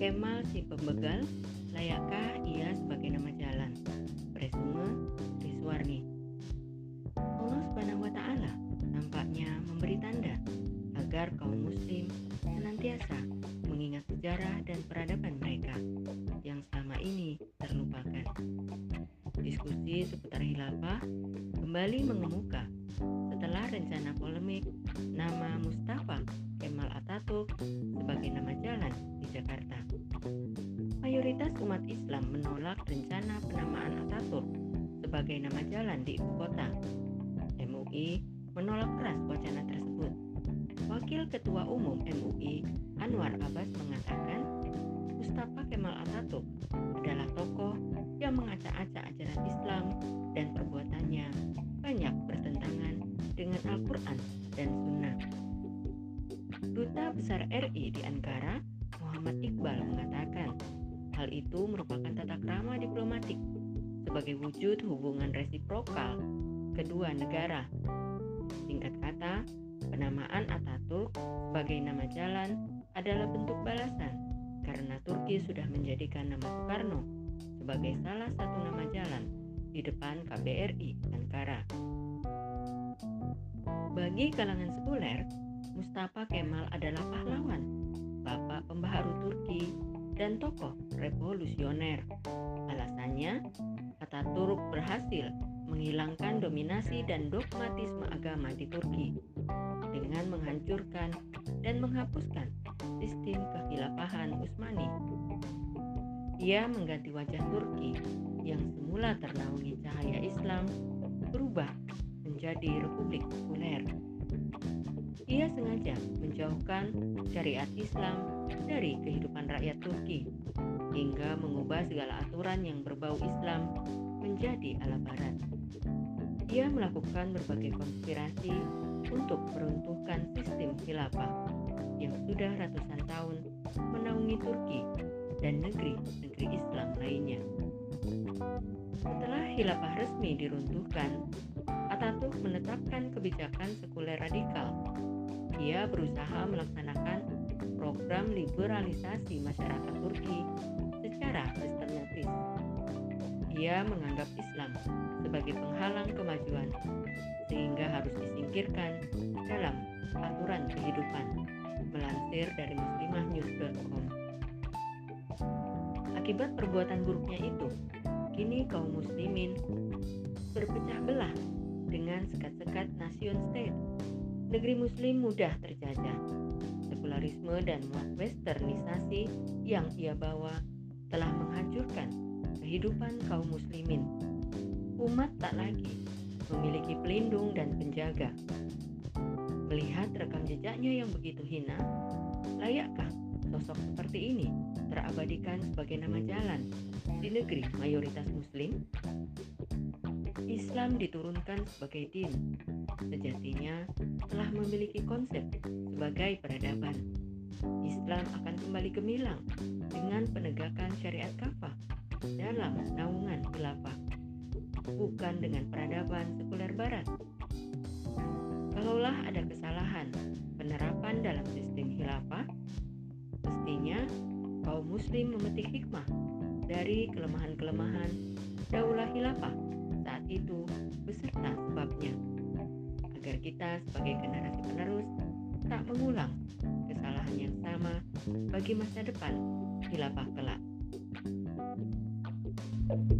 Kemal si pembegal, layakkah ia sebagai nama jalan? Presume Riswarni. Allah Subhanahu wa taala tampaknya memberi tanda agar kaum muslim senantiasa mengingat sejarah dan peradaban mereka yang selama ini terlupakan. Diskusi seputar hilafah kembali mengemuka setelah rencana polemik nama Mustafa Mayoritas umat Islam menolak rencana penamaan Ataturk sebagai nama jalan di ibu kota. MUI menolak keras wacana tersebut. Wakil Ketua Umum MUI Anwar Abbas mengatakan Mustafa Kemal Ataturk adalah tokoh yang mengacak-acak ajaran Islam dan perbuatannya banyak bertentangan dengan Al-Quran dan Sunnah. Duta Besar RI di Ankara, Muhammad Iqbal mengatakan, hal itu merupakan tata krama diplomatik sebagai wujud hubungan resiprokal kedua negara. Singkat kata, penamaan Ataturk sebagai nama jalan adalah bentuk balasan karena Turki sudah menjadikan nama Soekarno sebagai salah satu nama jalan di depan KBRI Ankara. Bagi kalangan sekuler, Mustafa Kemal adalah revolusioner. Alasannya, Ataturk berhasil menghilangkan dominasi dan dogmatisme agama di Turki dengan menghancurkan dan menghapuskan sistem kekhilafahan Utsmani. Ia mengganti wajah Turki yang semula ternaungi cahaya Islam berubah menjadi republik sekuler. Ia sengaja menjauhkan syariat Islam dari kehidupan rakyat Turki hingga mengubah segala aturan yang berbau Islam menjadi ala barat. Ia melakukan berbagai konspirasi untuk meruntuhkan sistem khilafah yang sudah ratusan tahun menaungi Turki dan negeri-negeri Islam lainnya. Setelah khilafah resmi diruntuhkan, Ataturk menetapkan kebijakan sekuler radikal. Ia berusaha melaksanakan program liberalisasi masyarakat Turki secara sistematis. Ia menganggap Islam sebagai penghalang kemajuan sehingga harus disingkirkan dalam aturan kehidupan melansir dari muslimahnews.com Akibat perbuatan buruknya itu, kini kaum muslimin berpecah belah dengan sekat-sekat nation state. Negeri muslim mudah terjajah. Sekularisme dan westernisasi yang ia bawa telah menghancurkan kehidupan kaum muslimin. Umat tak lagi memiliki pelindung dan penjaga. Melihat rekam jejaknya yang begitu hina, layakkah sosok seperti ini terabadikan sebagai nama jalan di negeri mayoritas muslim? Islam diturunkan sebagai din, sejatinya telah memiliki konsep sebagai peradaban. Islam akan kembali gemilang dengan penegakan syariat kafah dalam naungan khilafah, bukan dengan peradaban sekuler barat. Kalaulah ada kesalahan penerapan dalam sistem khilafah, mestinya kaum muslim memetik hikmah dari kelemahan-kelemahan daulah khilafah saat itu beserta sebabnya agar kita sebagai generasi penerus tak mengulang kesalahan yang sama bagi masa depan di khilafah kelak. thank you